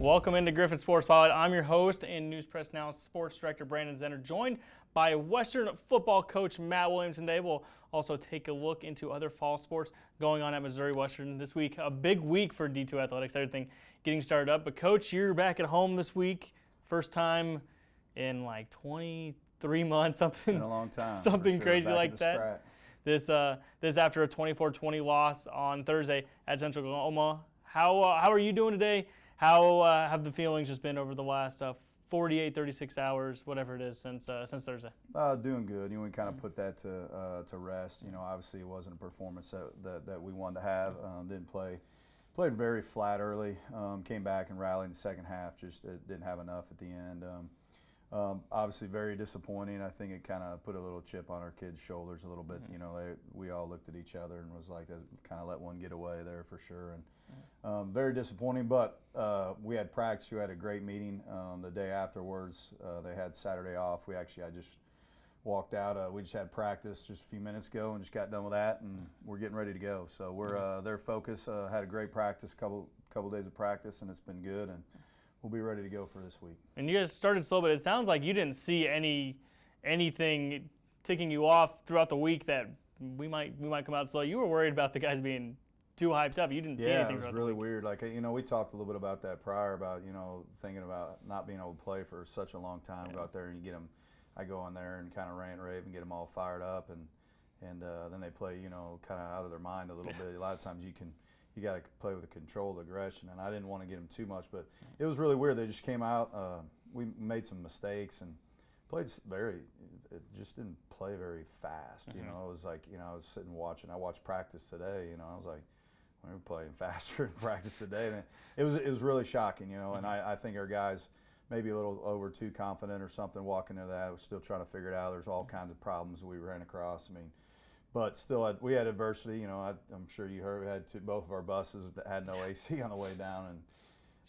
Welcome into Griffon Sports Spotlight. I'm your host and News Press Now sports director Brandon Zenner, joined by Western football coach Matt Williams. Today we'll also take a look into other fall sports going on at Missouri Western this week. A big week for D2 athletics, everything getting started up. But coach, you're back at home this week, first time in like 23 months, something. Been a long time. something sure. crazy Back like that. Spratt. This uh, this after a 24-20 loss on Thursday at Central Oklahoma. How uh, how are you doing today? How uh, have the feelings just been over the last uh, 48, 36 hours, whatever it is, since uh, since Thursday? Uh, doing good. You know, we kind of Mm-hmm. put that to uh, to rest. You know, obviously it wasn't a performance that that, that we wanted to have. Mm-hmm. Um, didn't play. Played very flat early. Um, came back and rallied in the second half. Just uh, didn't have enough at the end. Um, um, obviously, very disappointing. I think it kind of put a little chip on our kids' shoulders a little bit. Mm-hmm. You know, they, we all looked at each other and was like, kind of let one get away there for sure. And um, very disappointing. But uh, we had practice. We had a great meeting um, the day afterwards. Uh, they had Saturday off. We actually, I just walked out. Uh, we just had practice just a few minutes ago and just got done with that, and we're getting ready to go. So we're uh, their focus. Uh, had a great practice, couple couple days of practice, and it's been good. And we'll be ready to go for this week. And you guys started slow, but it sounds like you didn't see any anything ticking you off throughout the week that we might we might come out slow. You were worried about the guys being too hyped up. You didn't see anything. Yeah, it was really weird. Like you know, we talked a little bit about that prior about you know thinking about not being able to play for such a long time. Go out there and you get them. I go in there and kind of rant rave and get them all fired up, and and uh, then they play you know kind of out of their mind a little bit. A lot of times you can you got to play with a controlled aggression, and I didn't want to get them too much, but it was really weird. They just came out. Uh, we made some mistakes and played very. It just didn't play very fast. You mm-hmm. know, it was like you know I was sitting watching. I watched practice today. You know, I was like we were playing faster in practice today. And it was it was really shocking, you know. And mm-hmm. I, I think our guys maybe a little over too confident or something walking into that. We're still trying to figure it out. There's all mm-hmm. kinds of problems we ran across. I mean, but still, had, we had adversity. You know, I, I'm sure you heard we had two, both of our buses that had no AC on the way down, and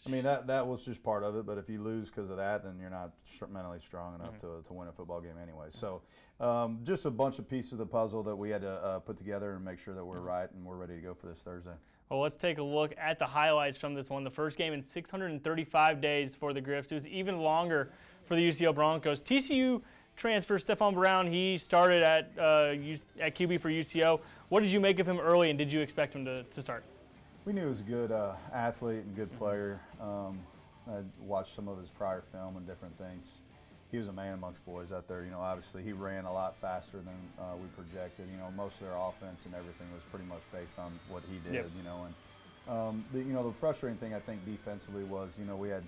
I mean that that was just part of it. But if you lose because of that, then you're not mentally strong enough to, to win a football game anyway. So um, just a bunch of pieces of the puzzle that we had to uh, put together and make sure that we're right and we're ready to go for this Thursday. Well, let's take a look at the highlights from this one. The first game in 635 days for the Griffs. It was even longer for the UCO Broncos. TCU transfer Stephon Brown. He started at uh, at QB for UCO. What did you make of him early, and did you expect him to, to start? We knew he was a good uh, athlete and good player. Um, I watched some of his prior film and different things. He was a man amongst boys out there. You know, obviously he ran a lot faster than uh, we projected. You know, most of their offense and everything was pretty much based on what he did. Yep. You know, and um, the, you know the frustrating thing I think defensively was you know we had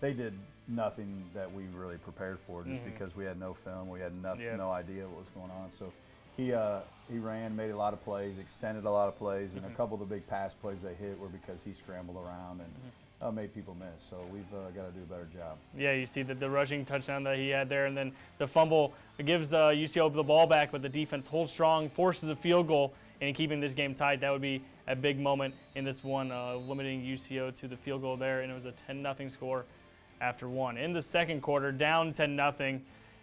they did nothing that we really prepared for just because we had no film. We had no, Yep. no idea what was going on. So he uh, he ran, made a lot of plays, extended a lot of plays, and a couple of the big pass plays they hit were because he scrambled around and uh, made people miss. So we've uh, got to do a better job. Yeah, you see the, the rushing touchdown that he had there, and then the fumble gives uh, UCO the ball back, but the defense holds strong, forces a field goal, and keeping this game tied. That would be a big moment in this one, uh, limiting UCO to the field goal there, and it was a 10 0 score after one. In the second quarter, down 10 0,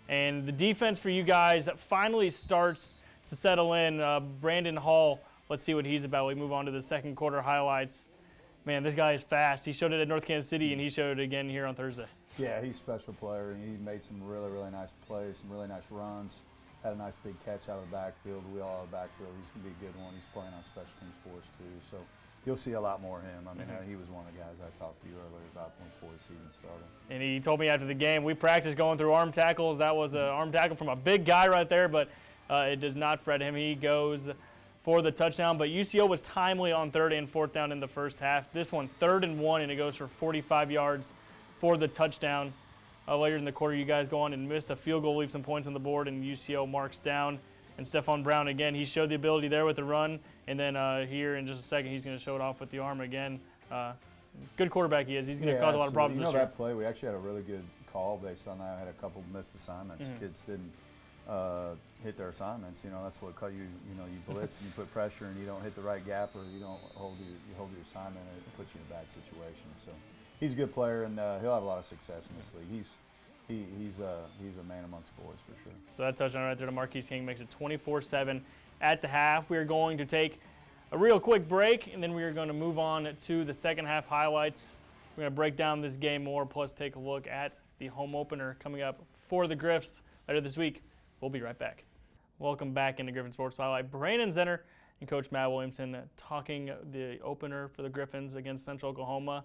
and the defense for you guys finally starts to settle in. Uh, Brandon Hall, let's see what he's about. We move on to the second quarter highlights. Man, this guy is fast. He showed it at North Kansas City, and he showed it again here on Thursday. Yeah, he's a special player, and he made some really, really nice plays, some really nice runs. Had a nice big catch out of the backfield. We all have backfield. He's going to be a good one. He's playing on special teams for us, too. So you'll see a lot more of him. I mean, uh, he was one of the guys I talked to you earlier about before the season started. And he told me after the game, we practiced going through arm tackles. That was an arm tackle from a big guy right there, but uh, it does not fret him. He goes for the touchdown. But UCO was timely on third and fourth down in the first half. This one, third and one, and it goes for 45 yards for the touchdown. Uh, later in the quarter, you guys go on and miss a field goal, leave some points on the board, and UCO marks down. And Stephon Brown again, he showed the ability there with the run, and then uh, here in just a second, he's going to show it off with the arm again. Uh, good quarterback he is. He's going to cause a lot of problems You know that play, we actually had a really good call based on that. I had a couple missed assignments. Mm-hmm. Kids didn't uh, hit their assignments. You know, that's what cut you. You know, you blitz and you put pressure and you don't hit the right gap or you don't hold your you hold your assignment. It puts you in a bad situation. So he's a good player and uh, he'll have a lot of success in this league. He's he, he's uh, he's a man amongst boys for sure. So that touchdown right there to Marquise King makes it 24-7 at the half. We are going to take a real quick break, and then we are going to move on to the second half highlights We're going to break down this game more, plus take a look at the home opener coming up for the Griffs later this week. We'll be right back. Welcome back into Griffon Sports Spotlight. Brandon Zenner and Coach Matt Williamson talking the opener for the Griffons against Central Oklahoma.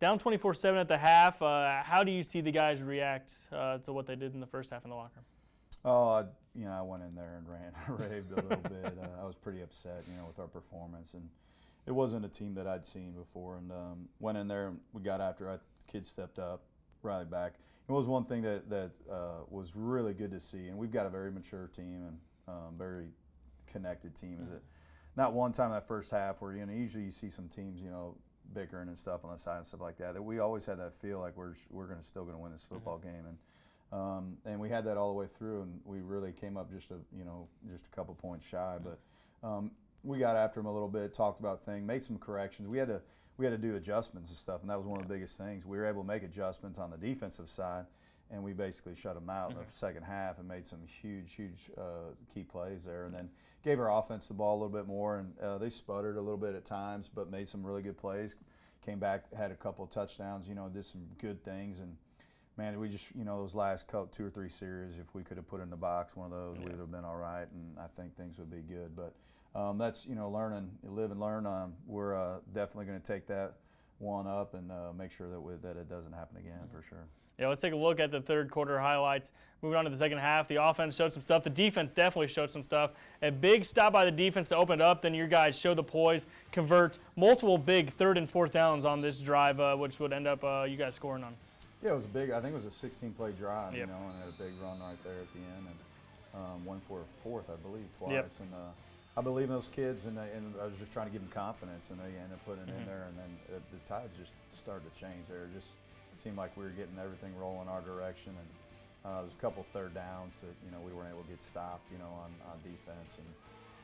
Down 24 7 at the half. Uh, how do you see the guys react uh, to what they did in the first half in the locker room? Oh, I, you know, I went in there and ran, raved a little bit. Uh, I was pretty upset, you know, with our performance, and it wasn't a team that I'd seen before. And um, went in there, and we got after. It. Kids stepped up, rallied back. It was one thing that that uh, was really good to see, and we've got a very mature team and um, very connected team. Is it not one time that first half where you know usually you see some teams, you know, bickering and stuff on the side and stuff like that. That we always had that feel like we're we're going to still going to win this football mm-hmm. game and. Um, and we had that all the way through, and we really came up just a you know just a couple points shy. Mm-hmm. But um, we got after him a little bit, talked about things, made some corrections. We had to we had to do adjustments and stuff, and that was one of the biggest things. We were able to make adjustments on the defensive side, and we basically shut them out mm-hmm. in the second half and made some huge, huge uh, key plays there, and then gave our offense the ball a little bit more, and uh, they sputtered a little bit at times, but made some really good plays. Came back, had a couple of touchdowns, you know, did some good things, and man, we just you know those last couple, two or three series, if we could have put in the box one of those, yeah. we would have been all right, and I think things would be good. But um, that's you know learning, you live and learn. Um, we're uh, definitely going to take that one up and uh, make sure that we, that it doesn't happen again mm-hmm. for sure. Yeah, let's take a look at the third quarter highlights. Moving on to the second half, the offense showed some stuff. The defense definitely showed some stuff. A big stop by the defense to open it up. Then your guys show the poise, convert multiple big third and fourth downs on this drive, uh, which would end up uh, you guys scoring on. Yeah, it was a big. I think it was a 16-play drive, yep. you know, and had a big run right there at the end, and um, one for a fourth, I believe, twice. Yep. And uh, I believe in those kids, and, and I was just trying to give them confidence, and they ended up putting it mm-hmm. in there, and then it, the tides just started to change there. Just seemed like we were getting everything rolling our direction, and uh, there was a couple third downs that you know we weren't able to get stopped, you know, on, on defense, and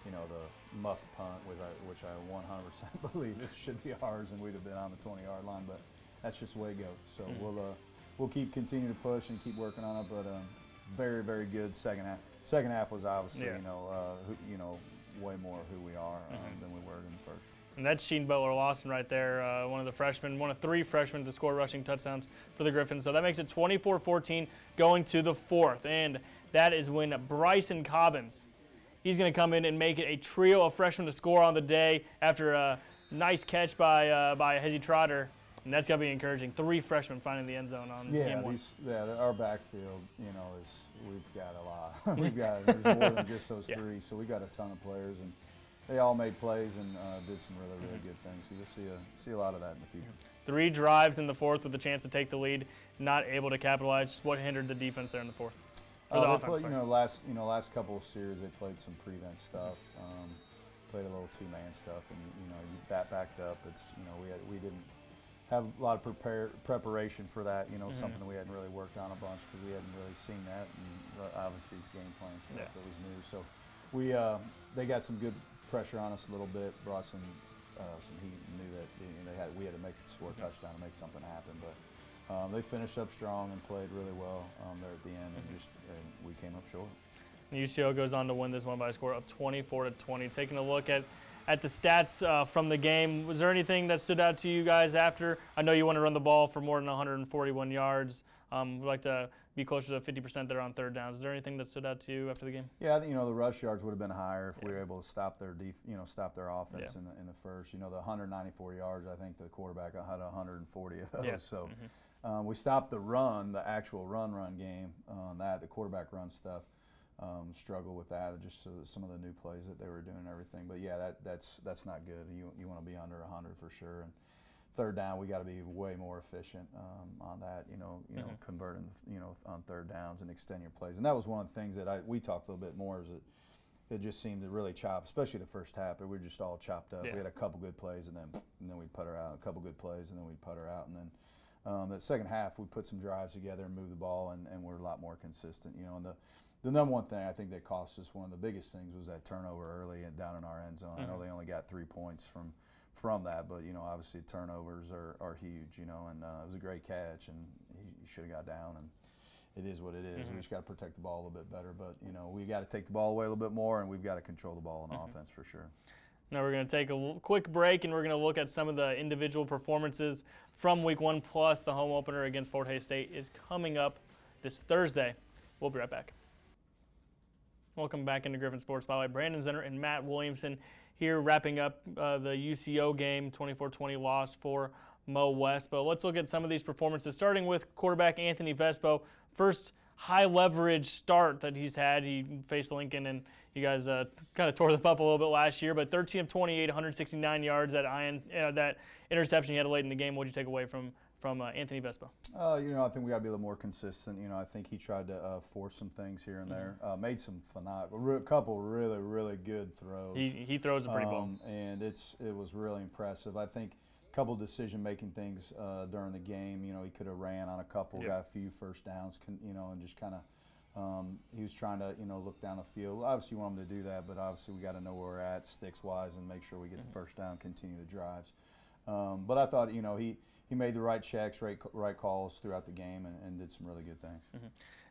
you know the muffed punt, which I, which I 100% believe it should be ours, and we'd have been on the 20-yard line, but that's just the way it goes. So mm-hmm. we'll uh, we'll keep continue to push and keep working on it. But um, very very good second half. Second half was obviously yeah. you know uh, who, you know way more who we are um, mm-hmm. than we were in the first. And that's Sheen Butler Lawson right there, uh, one of the freshmen, one of three freshmen to score rushing touchdowns for the Griffons. So that makes it 24 14 going to the fourth. And that is when Bryson Cobbins, he's going to come in and make it a trio of freshmen to score on the day after a nice catch by, uh, by Hezzy Trotter and that's got to be encouraging. Three freshmen finding the end zone on yeah, game one. These, yeah, our backfield, you know, is we've got a lot. we've got there's more than just those yeah. three, so we've got a ton of players, and they all made plays and uh, did some really really mm-hmm. good things. So you'll see a see a lot of that in the future. Three drives in the fourth with a chance to take the lead, not able to capitalize. Just what hindered the defense there in the fourth? Uh, the offense, you know, last you know last couple of series they played some prevent stuff. Um, played a little two-man stuff, and you know that backed up. It's you know we had, we didn't have a lot of prepare, preparation for that. You know, mm-hmm. something that we hadn't really worked on a bunch because we hadn't really seen that, and uh, obviously it's game plan stuff yeah. that was new. So we uh, they got some good pressure on us a little bit, brought some uh, some heat, and knew that you know, they had we had to make score a mm-hmm. touchdown to make something happen, but. Um, they finished up strong and played really well um, there at the end, and mm-hmm. just and we came up short. UCO goes on to win this one by a score of 24 to 20. Taking a look at at the stats uh, from the game. Was there anything that stood out to you guys after? I know you want to run the ball for more than 141 yards. Um, we'd like to be closer to 50% there on third downs. Is there anything that stood out to you after the game? Yeah, you know the rush yards would have been higher if yeah. we were able to stop their def- you know stop their offense yeah. in, the, in the first. You know the 194 yards. I think the quarterback had 140 of those. Yeah. So mm-hmm. um, we stopped the run, the actual run run game on that, the quarterback run stuff um, struggle with that, just so some of the new plays that they were doing and everything. But yeah, that that's that's not good. You you want to be under 100 for sure. And third down, we got to be way more efficient um, on that. You know, you mm-hmm. know, converting you know on third downs and extend your plays. And that was one of the things that I we talked a little bit more is that it just seemed to really chop, especially the first half. We were just all chopped up. Yeah. We had a couple good plays, and then and then we'd put her out. A couple good plays, and then we'd put her out, and then. Um, the second half, we put some drives together and moved the ball, and, and we're a lot more consistent. You know, and the the number one thing I think that cost us one of the biggest things was that turnover early and down in our end zone. Mm-hmm. I know mm-hmm. they only got three points from from that, but you know obviously turnovers are, are huge. You know, and uh, it was a great catch, and he, he should have got down. And it is what it is. Mm-hmm. We just got to protect the ball a little bit better. But you know we got to take the ball away a little bit more, and we've got to control the ball in mm-hmm. offense for sure. Now we're going to take a quick break and we're going to look at some of the individual performances from week one. Plus, the home opener against Fort Hays State is coming up this Thursday. We'll be right back. Welcome back into Griffon Sports Spotlight. Brandon Zenner and Matt Williamson here wrapping up uh, the UCO game, 24 20 loss for Mo West. But let's look at some of these performances, starting with quarterback Anthony Vespo. First high leverage start that he's had. He faced Lincoln and you guys uh, kind of tore them up a little bit last year, but 13 of 28, 169 yards. That iron, uh, that interception he had late in the game. What did you take away from from uh, Anthony Vespo? Uh, you know, I think we got to be a little more consistent. You know, I think he tried to uh, force some things here and there. Mm-hmm. Uh, made some phenomenal, a couple really, really good throws. He, he throws a pretty ball. Um, and it's it was really impressive. I think a couple decision making things uh, during the game. You know, he could have ran on a couple, Yeah. got a few first downs. You know, and just kind of. Um, he was trying to, you know, look down the field. Obviously, you want him to do that, but obviously, we got to know where we're at, sticks wise, and make sure we get Mm-hmm. the first down, continue the drives. Um, but I thought, you know, he, he made the right checks, right, right calls throughout the game, and, and did some really good things.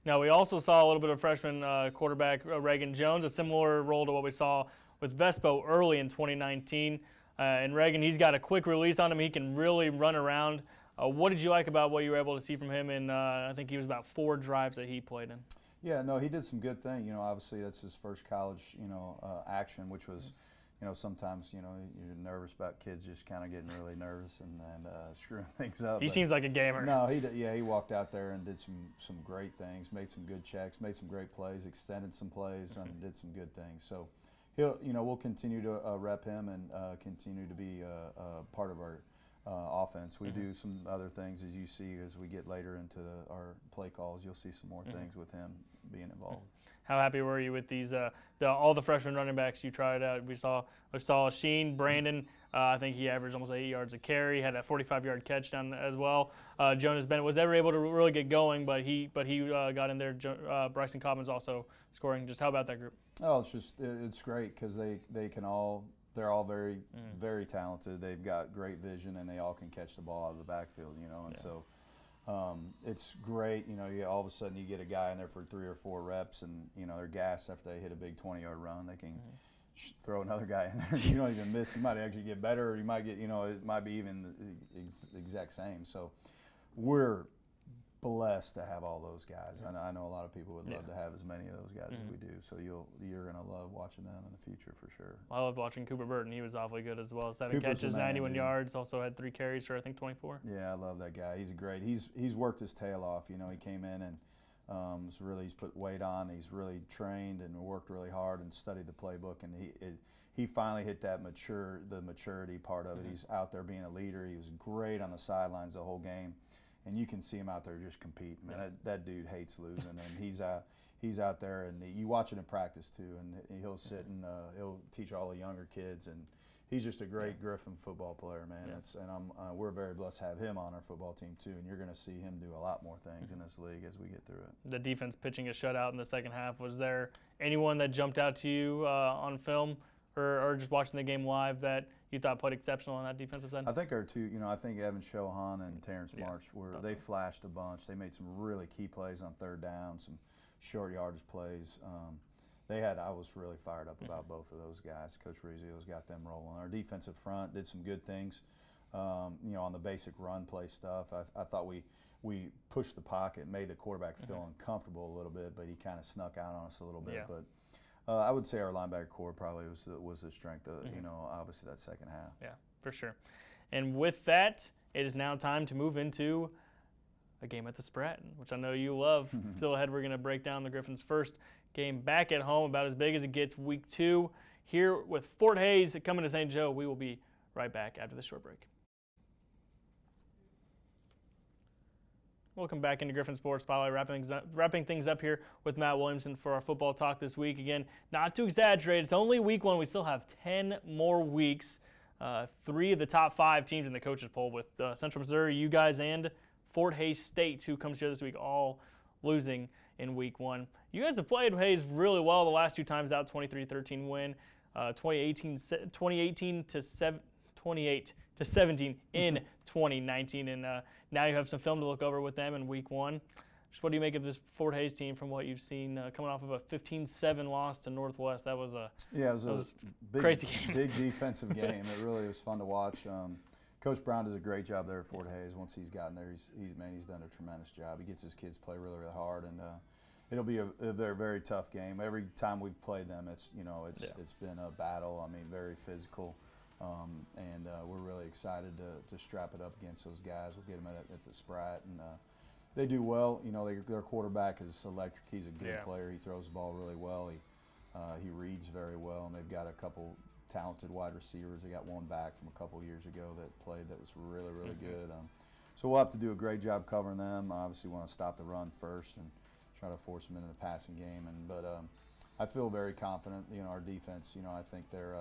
Now, we also saw a little bit of freshman uh, quarterback uh, Reagan Jones, a similar role to what we saw with Vespo early in 2019. Uh, and Reagan, he's got a quick release on him. He can really run around. Uh, what did you like about what you were able to see from him And uh, I think he was about four drives that he played in? Yeah, no, he did some good thing. You know, obviously that's his first college, you know, uh, action, which was, you know, sometimes you know you're nervous about kids just kind of getting really nervous and, and uh, screwing things up. He but- seems like a gamer. No, he did, yeah, he walked out there and did some some great things, made some good checks, made some great plays, extended some plays, and did some good things. So he'll, you know, we'll continue to uh, rep him and uh, continue to be uh, uh, part of our. Uh, offense. We do some other things as you see as we get later into the, our play calls. You'll see some more things with him being involved. How happy were you with these? Uh, the, all the freshman running backs you tried out. We saw we saw Sheen Brandon. Uh, I think he averaged almost eight yards a carry. Had that 45-yard catch down as well. Uh, Jonas Bennett was never able to really get going, but he but he uh, got in there. Jo- Uh, Bryson Cobbins also scoring. Just how about that group? Oh, it's just it's great because they they can all they're all very very talented. They've got great vision and they all can catch the ball out of the backfield. You know, and so um, it's great. You know, you all of a sudden you get a guy in there for three or four reps and you know they're gassed after they hit a big twenty yard run. They can. sh Throw another guy in there. You don't even miss. You might actually get better, or you might get. You know, it might be even the ex- exact same. So, we're blessed to have all those guys. I know, I know a lot of people would love Yeah. to have as many of those guys as we do. So you'll you're gonna love watching them in the future for sure. I loved watching Cooper Burton. He was awfully good as well. Seven Cooper's catches, man, 91 dude. yards. Also had three carries for I think 24. Yeah, I love that guy. He's a great. He's he's worked his tail off. You know, he came in and um, was really he's put weight on. He's really trained and worked really hard and studied the playbook. And he it, he finally hit that mature the maturity part of it. He's out there being a leader. He was great on the sidelines the whole game, and you can see him out there just competing. Man, that, that dude hates losing, and he's out. He's out there, and you watch it in practice too, and he'll sit and uh, he'll teach all the younger kids, and he's just a great Griffon football player, man. Yeah. It's, and I'm, uh, we're very blessed to have him on our football team too. And you're going to see him do a lot more things in this league as we get through it. The defense pitching a shutout in the second half. Was there anyone that jumped out to you uh, on film or, or just watching the game live that you thought played exceptional on that defensive side? I think our two, you know, I think Evan Shohan and Terrence Yeah, March were they so. flashed a bunch. They made some really key plays on third down, some short yardage plays. Um, they had. I was really fired up about both of those guys. Coach Rizio's got them rolling. Our defensive front did some good things. Um, you know, on the basic run play stuff, I, I thought we we pushed the pocket, made the quarterback feel uncomfortable a little bit, but he kind of snuck out on us a little bit. Yeah. But uh, I would say our linebacker core probably was the, was the strength of you know obviously that second half. Yeah, for sure. And with that, it is now time to move into a game at the Spratt, which I know you love. Still ahead, we're going to break down the Griffons' first game back at home, about as big as it gets, week two. Here with Fort Hays coming to St. Joe, we will be right back after this short break. Welcome back into Griffon Sports Spotlight, wrapping things, up, wrapping things up here with Matt Williamson for our football talk this week. Again, not to exaggerate, it's only week one. We still have 10 more weeks. Uh, three of the top five teams in the coaches poll with uh, Central Missouri, you guys, and Fort Hays State, who comes here this week, all losing in week one. You guys have played Hays really well the last two times out 23 13 win, uh, 2018, 2018 to seven, 28 to 17 in 2019. And uh, now you have some film to look over with them in week one. just what do you make of this Fort Hays team from what you've seen uh, coming off of a 15-7 loss to Northwest? That was a yeah, it was, was a big, crazy game. big defensive game. It really was fun to watch. Um, Coach Brown does a great job there at Fort Hays. Once he's gotten there, he's, he's man, he's done a tremendous job. He gets his kids play really, really hard, and uh, it'll be a, a, very, very tough game. Every time we've played them, it's you know, it's Yeah. it's been a battle. I mean, very physical, um, and uh, we're really excited to, to strap it up against those guys. We'll get them at, at the Spratt, and uh, they do well. You know, they, their quarterback is electric. He's a good Yeah. player. He throws the ball really well. He uh, he reads very well, and they've got a couple talented wide receivers. They got one back from a couple years ago that played that was really, really Mhm. good. Um, so we'll have to do a great job covering them. Obviously, want to stop the run first and try to force them into the passing game. And but um, I feel very confident. You know, our defense. You know, I think they're.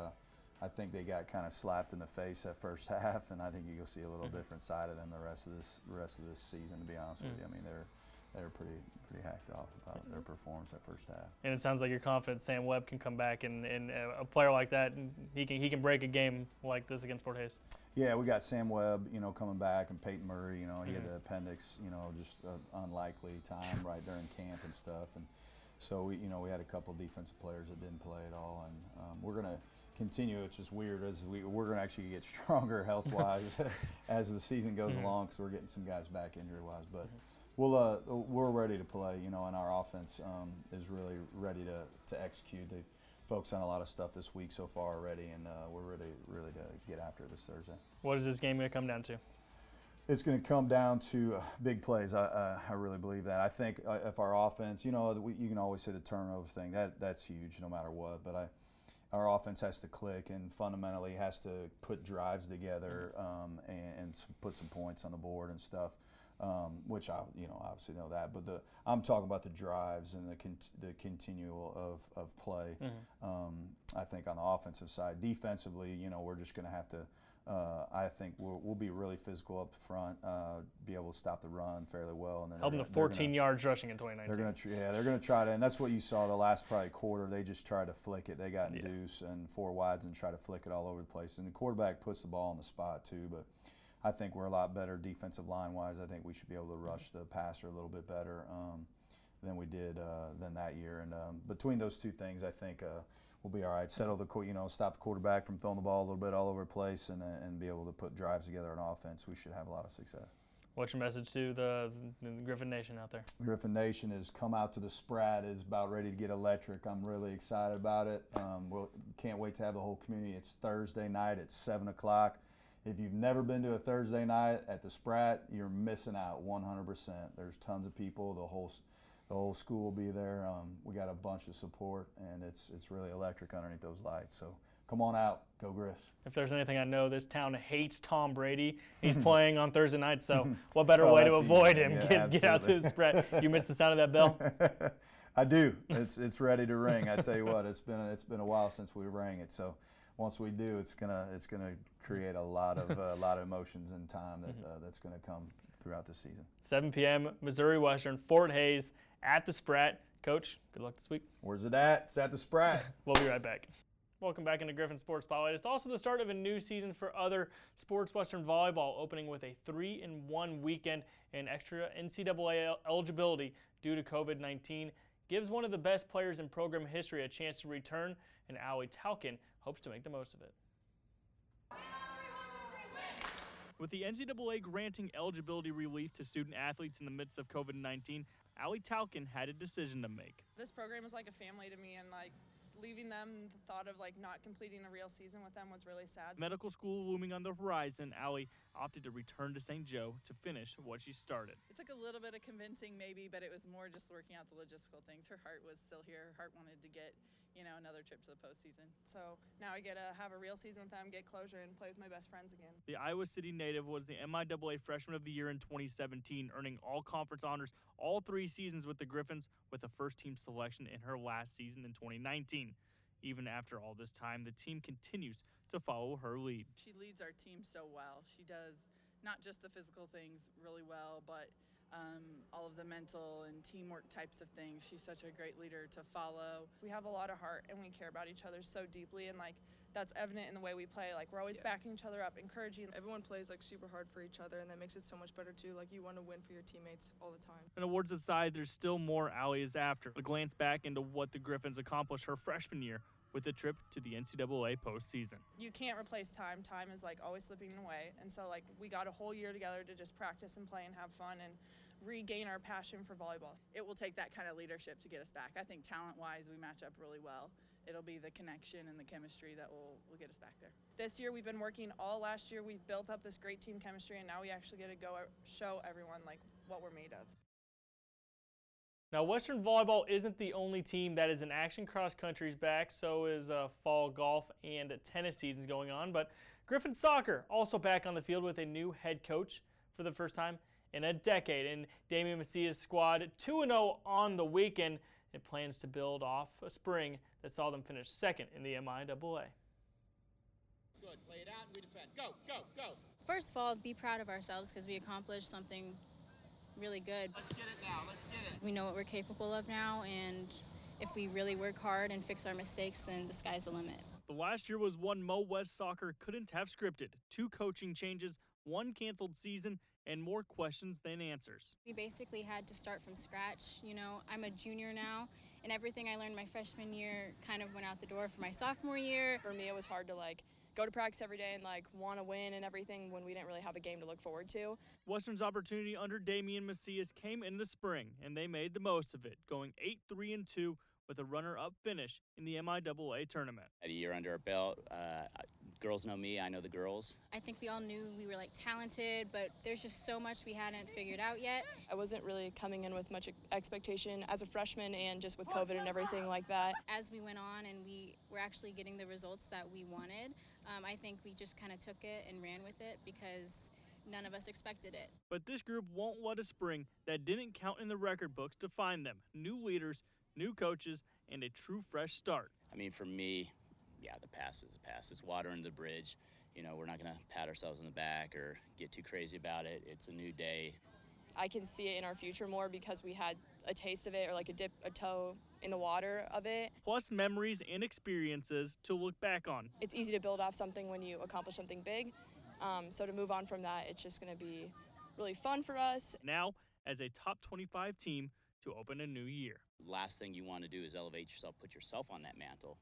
I think they got kind of slapped in the face that first half, and I think you'll see a little Mhm. different side of them the rest of this rest of this season. To be honest with Mhm. you, I mean they're they're pretty pretty hacked off about their performance that first half. and it sounds like you're confident Sam Webb can come back and, and uh, a player like that he can he can break a game like this against Fort Hays. Yeah, we got Sam Webb, you know, coming back, and Peyton Murray. You know, he had Mhm. the appendix, you know, just an unlikely time right during camp and stuff, and so we, you know, we had a couple defensive players that didn't play at all, and um, we're gonna continue. It's just weird as we we're gonna actually get stronger health wise as the season goes Mhm. along, because we're getting some guys back injury wise, but. Mhm. We'll, uh, we're ready to play, you know, and our offense um, is really ready to, to execute. They've focused on a lot of stuff this week so far already, and uh, we're ready, really to get after this Thursday. What is this game going to come down to? It's going to come down to uh, big plays. I, uh, I really believe that. I think uh, if our offense, you know, we, you can always say the turnover thing. That that's huge, no matter what. But I, our offense has to click and fundamentally has to put drives together um, and, and put some points on the board and stuff. Um, which I, you know, obviously know that. But the I'm talking about the drives and the con- the continual of of play. Um, I think on the offensive side, defensively, you know, we're just going to have to. Uh, I think we'll, we'll be really physical up front, uh, be able to stop the run fairly well, and then Held they're to 14 gonna- yards rushing in 2019. They're going to, yeah, they're going to try to, and that's what you saw the last probably quarter. They just tried to flick it. They got in Yeah. deuce and four wides and try to flick it all over the place. And the quarterback puts the ball on the spot too. But I think we're a lot better defensive line wise. I think we should be able to rush the passer a little bit better um, than we did uh, than that year. And um, between those two things, I think uh, we'll be all right. Settle the, qu- you know, stop the quarterback from throwing the ball a little bit all over the place, and uh, and be able to put drives together on offense. We should have a lot of success. What's your message to the, the Griffon Nation out there? Griffon Nation has come out to the Spratt is about ready to get electric. I'm really excited about it. Um, we'll, can't wait to have the whole community. It's Thursday night at seven o'clock. If you've never been to a Thursday night at the Spratt, you're missing out 100%. There's tons of people. The whole the whole school will be there. Um, we got a bunch of support, and it's it's really electric underneath those lights. So come on out, go Griffs. If there's anything I know, this town hates Tom Brady. He's playing on Thursday night, so what better Oh, way to avoid easy. him? Yeah, get, get out to the Spratt. You missed the sound of that bell? I do. It's it's ready to ring. I tell you what, it's been a, it's been a while since we rang it. So once we do, it's gonna it's gonna create a lot of a lot of emotions and time that uh, that's gonna come throughout the season. 7 p.m. Missouri Western, Fort Hays at the Spratt. Coach, good luck this week. Where's it at? It's at the Spratt. We'll be right back. Welcome back into Griffon Sports Spotlight. It's also the start of a new season for other Sports Western Volleyball, opening with a three in one weekend and extra NCAA eligibility due to COVID 19. Gives one of the best players in program history a chance to return, and Allie Talkin hopes to make the most of it. With the NCAA granting eligibility relief to student athletes in the midst of COVID 19, Allie Talkin had a decision to make. this program is like a family to me and like leaving them the thought of like not completing a real season with them was really sad medical school looming on the horizon, Allie opted to return to St. Joe to finish what she started. It took a little bit of convincing, maybe, but it was more just working out the logistical things. Her heart was still here. Her heart wanted to get, you know, another trip to the postseason. so now i get to have a real season with them get closure and play with my best friends again The Iowa City native was the MIAA Freshman of the Year in 2017, earning all conference honors all three seasons with the Griffons, with a first team selection in her last season in 2019. Even after all this time, the team continues to follow her lead. She leads our team so well. She does not just the physical things really well, but um, all of the mental and teamwork types of things. She's such a great leader to follow. We have a lot of heart and we care about each other so deeply, and like that's evident in the way we play. Like we're always backing each other up, encouraging. Everyone plays like super hard for each other, and that makes it so much better too. Like you want to win for your teammates all the time. And awards aside, there's still more Allie is after. A glance back into what the Griffons accomplished her freshman year with a trip to the NCAA postseason. You can't replace time. Time is like always slipping away, and so like we got a whole year together to just practice and play and have fun and regain our passion for volleyball. It will take that kind of leadership to get us back. I think talent wise, we match up really well. It'll be the connection and the chemistry that will, will get us back there. This year we've been working all last year. We've built up this great team chemistry, and now we actually get to go uh, show everyone like what we're made of. Now, Western Volleyball isn't the only team that is in action. Cross country's back, so is uh, fall golf and tennis seasons going on. But Griffon Soccer also back on the field with a new head coach for the first time in a decade. And Damian Macia's squad 2 0 on the weekend. It plans to build off a spring that saw them finish second in the MIAA. Good. Play it out and we defend. Go, go, go. First of all, be proud of ourselves because we accomplished something really good. Let's get it now. Let's get it. We know what we're capable of now, and if we really work hard and fix our mistakes, then the sky's the limit. The last year was one Mo West Soccer couldn't have scripted. Two coaching changes, one canceled season, and more questions than answers. We basically had to start from scratch. You know, I'm a junior now, and everything I learned my freshman year kind of went out the door for my sophomore year. For me, it was hard to like go to practice every day and like want to win and everything when we didn't really have a game to look forward to. Western's opportunity under Damian Macias came in the spring, and they made the most of it, going 8 3 and 2 with a runner-up finish in the MIAA tournament. At a year under our belt, uh, girls know me, I know the girls. I think we all knew we were like talented, but there's just so much we hadn't figured out yet. I wasn't really coming in with much expectation as a freshman and just with COVID and everything like that. As we went on and we were actually getting the results that we wanted, um, I think we just kind of took it and ran with it because none of us expected it. But this group won't let a spring that didn't count in the record books define them. New leaders, new coaches, and a true fresh start. I mean, for me, yeah, the pass is a pass. It's water under the bridge. You know, we're not going to pat ourselves on the back or get too crazy about it. It's a new day. I can see it in our future more because we had a taste of it or like a dip a toe in the water of it. Plus memories and experiences to look back on. It's easy to build off something when you accomplish something big. Um, so to move on from that, it's just going to be really fun for us. Now, as a top 25 team to open a new year. Last thing you want to do is elevate yourself, put yourself on that mantle,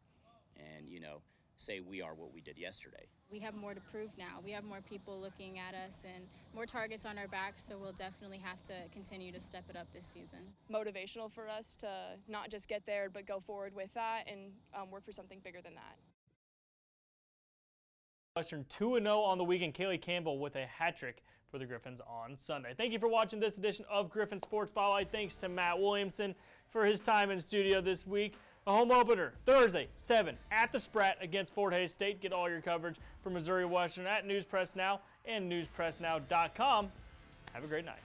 and you know say we are what we did yesterday. We have more to prove now. We have more people looking at us and more targets on our backs, so we'll definitely have to continue to step it up this season. Motivational for us to not just get there, but go forward with that and um, work for something bigger than that. Western 2 0 on the weekend. Kaylee Campbell with a hat trick for the Griffons on Sunday. Thank you for watching this edition of Griffon Sports Spotlight. Thanks to Matt Williamson for his time in studio this week. A home opener Thursday, 7 at the Spratt against Fort Hays State. Get all your coverage from Missouri Western at News Press Now and newspressnow.com. Have a great night.